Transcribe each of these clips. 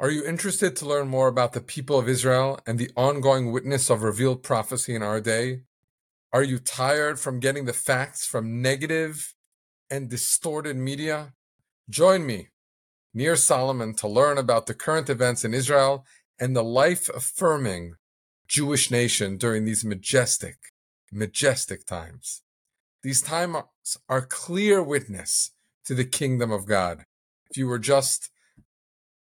Are you interested to learn more about the people of Israel and the ongoing witness of revealed prophecy in our day? Are you tired from getting the facts from negative and distorted media? Join me, Nir Salomon, to learn about the current events in Israel and the life affirming Jewish nation during these majestic, majestic times. These times are clear witness to the kingdom of God. If you were just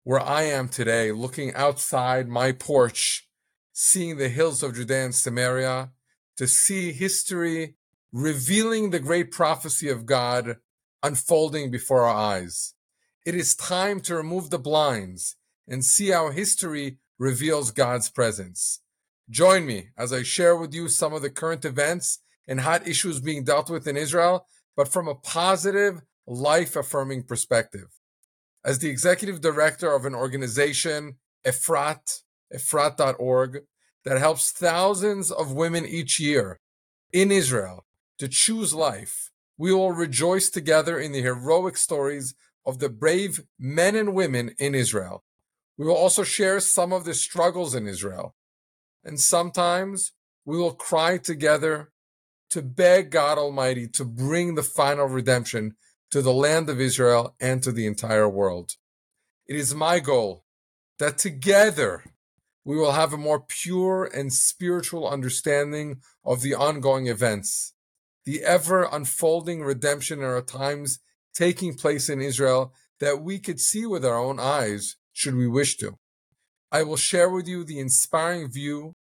where I am today, looking outside my porch, seeing the hills of Judea and Samaria, to see history revealing the great prophecy of God unfolding before our eyes. It is time to remove the blinds and see how history reveals God's presence. Join me as I share with you some of the current events and hot issues being dealt with in Israel, but from a positive, life affirming perspective as the executive director of an organization, Efrat, Efrat.org, that helps thousands of women each year in Israel to choose life, we will rejoice together in the heroic stories of the brave men and women in Israel. We will also share some of the struggles in Israel. And sometimes we will cry together to beg God Almighty to bring the final redemption to the land of Israel and to the entire world. It is my goal that together we will have a more pure and spiritual understanding of the ongoing events, the ever unfolding redemption in our times taking place in Israel that we could see with our own eyes should we wish to. I will share with you the inspiring view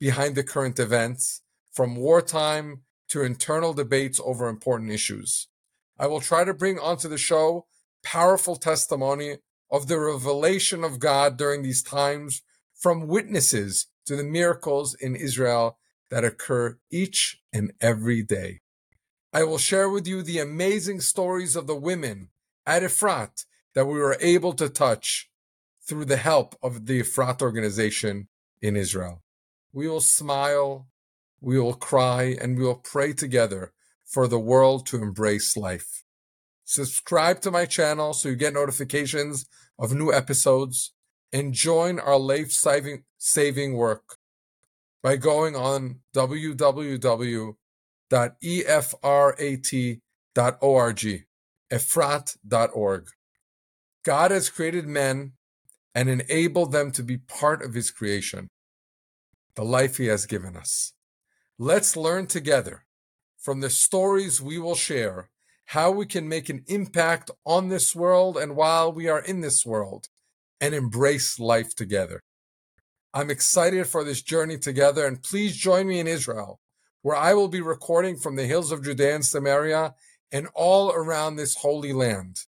behind the current events, from wartime to internal debates over important issues. I will try to bring onto the show powerful testimony of the revelation of God during these times from witnesses to the miracles in Israel that occur each and every day. I will share with you the amazing stories of the women at Efrat that we were able to touch through the help of the Efrat organization in Israel. We will smile, we will cry, and we will pray together for the world to embrace life. Subscribe to my channel so you get notifications of new episodes and join our life saving, work by going on www.efrat.org, efrat.org. God has created men and enabled them to be part of his creation, the life he has given us. Let's learn together from the stories we will share how we can make an impact on this world and while we are in this world and embrace life together. I'm excited for this journey together and please join me in Israel where I will be recording from the hills of Judea and Samaria and all around this holy land.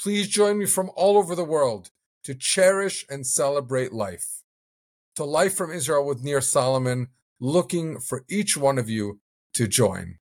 Please join me from all over the world to cherish and celebrate life. To Life from Israel with Nir Salomon, looking for each one of you to join.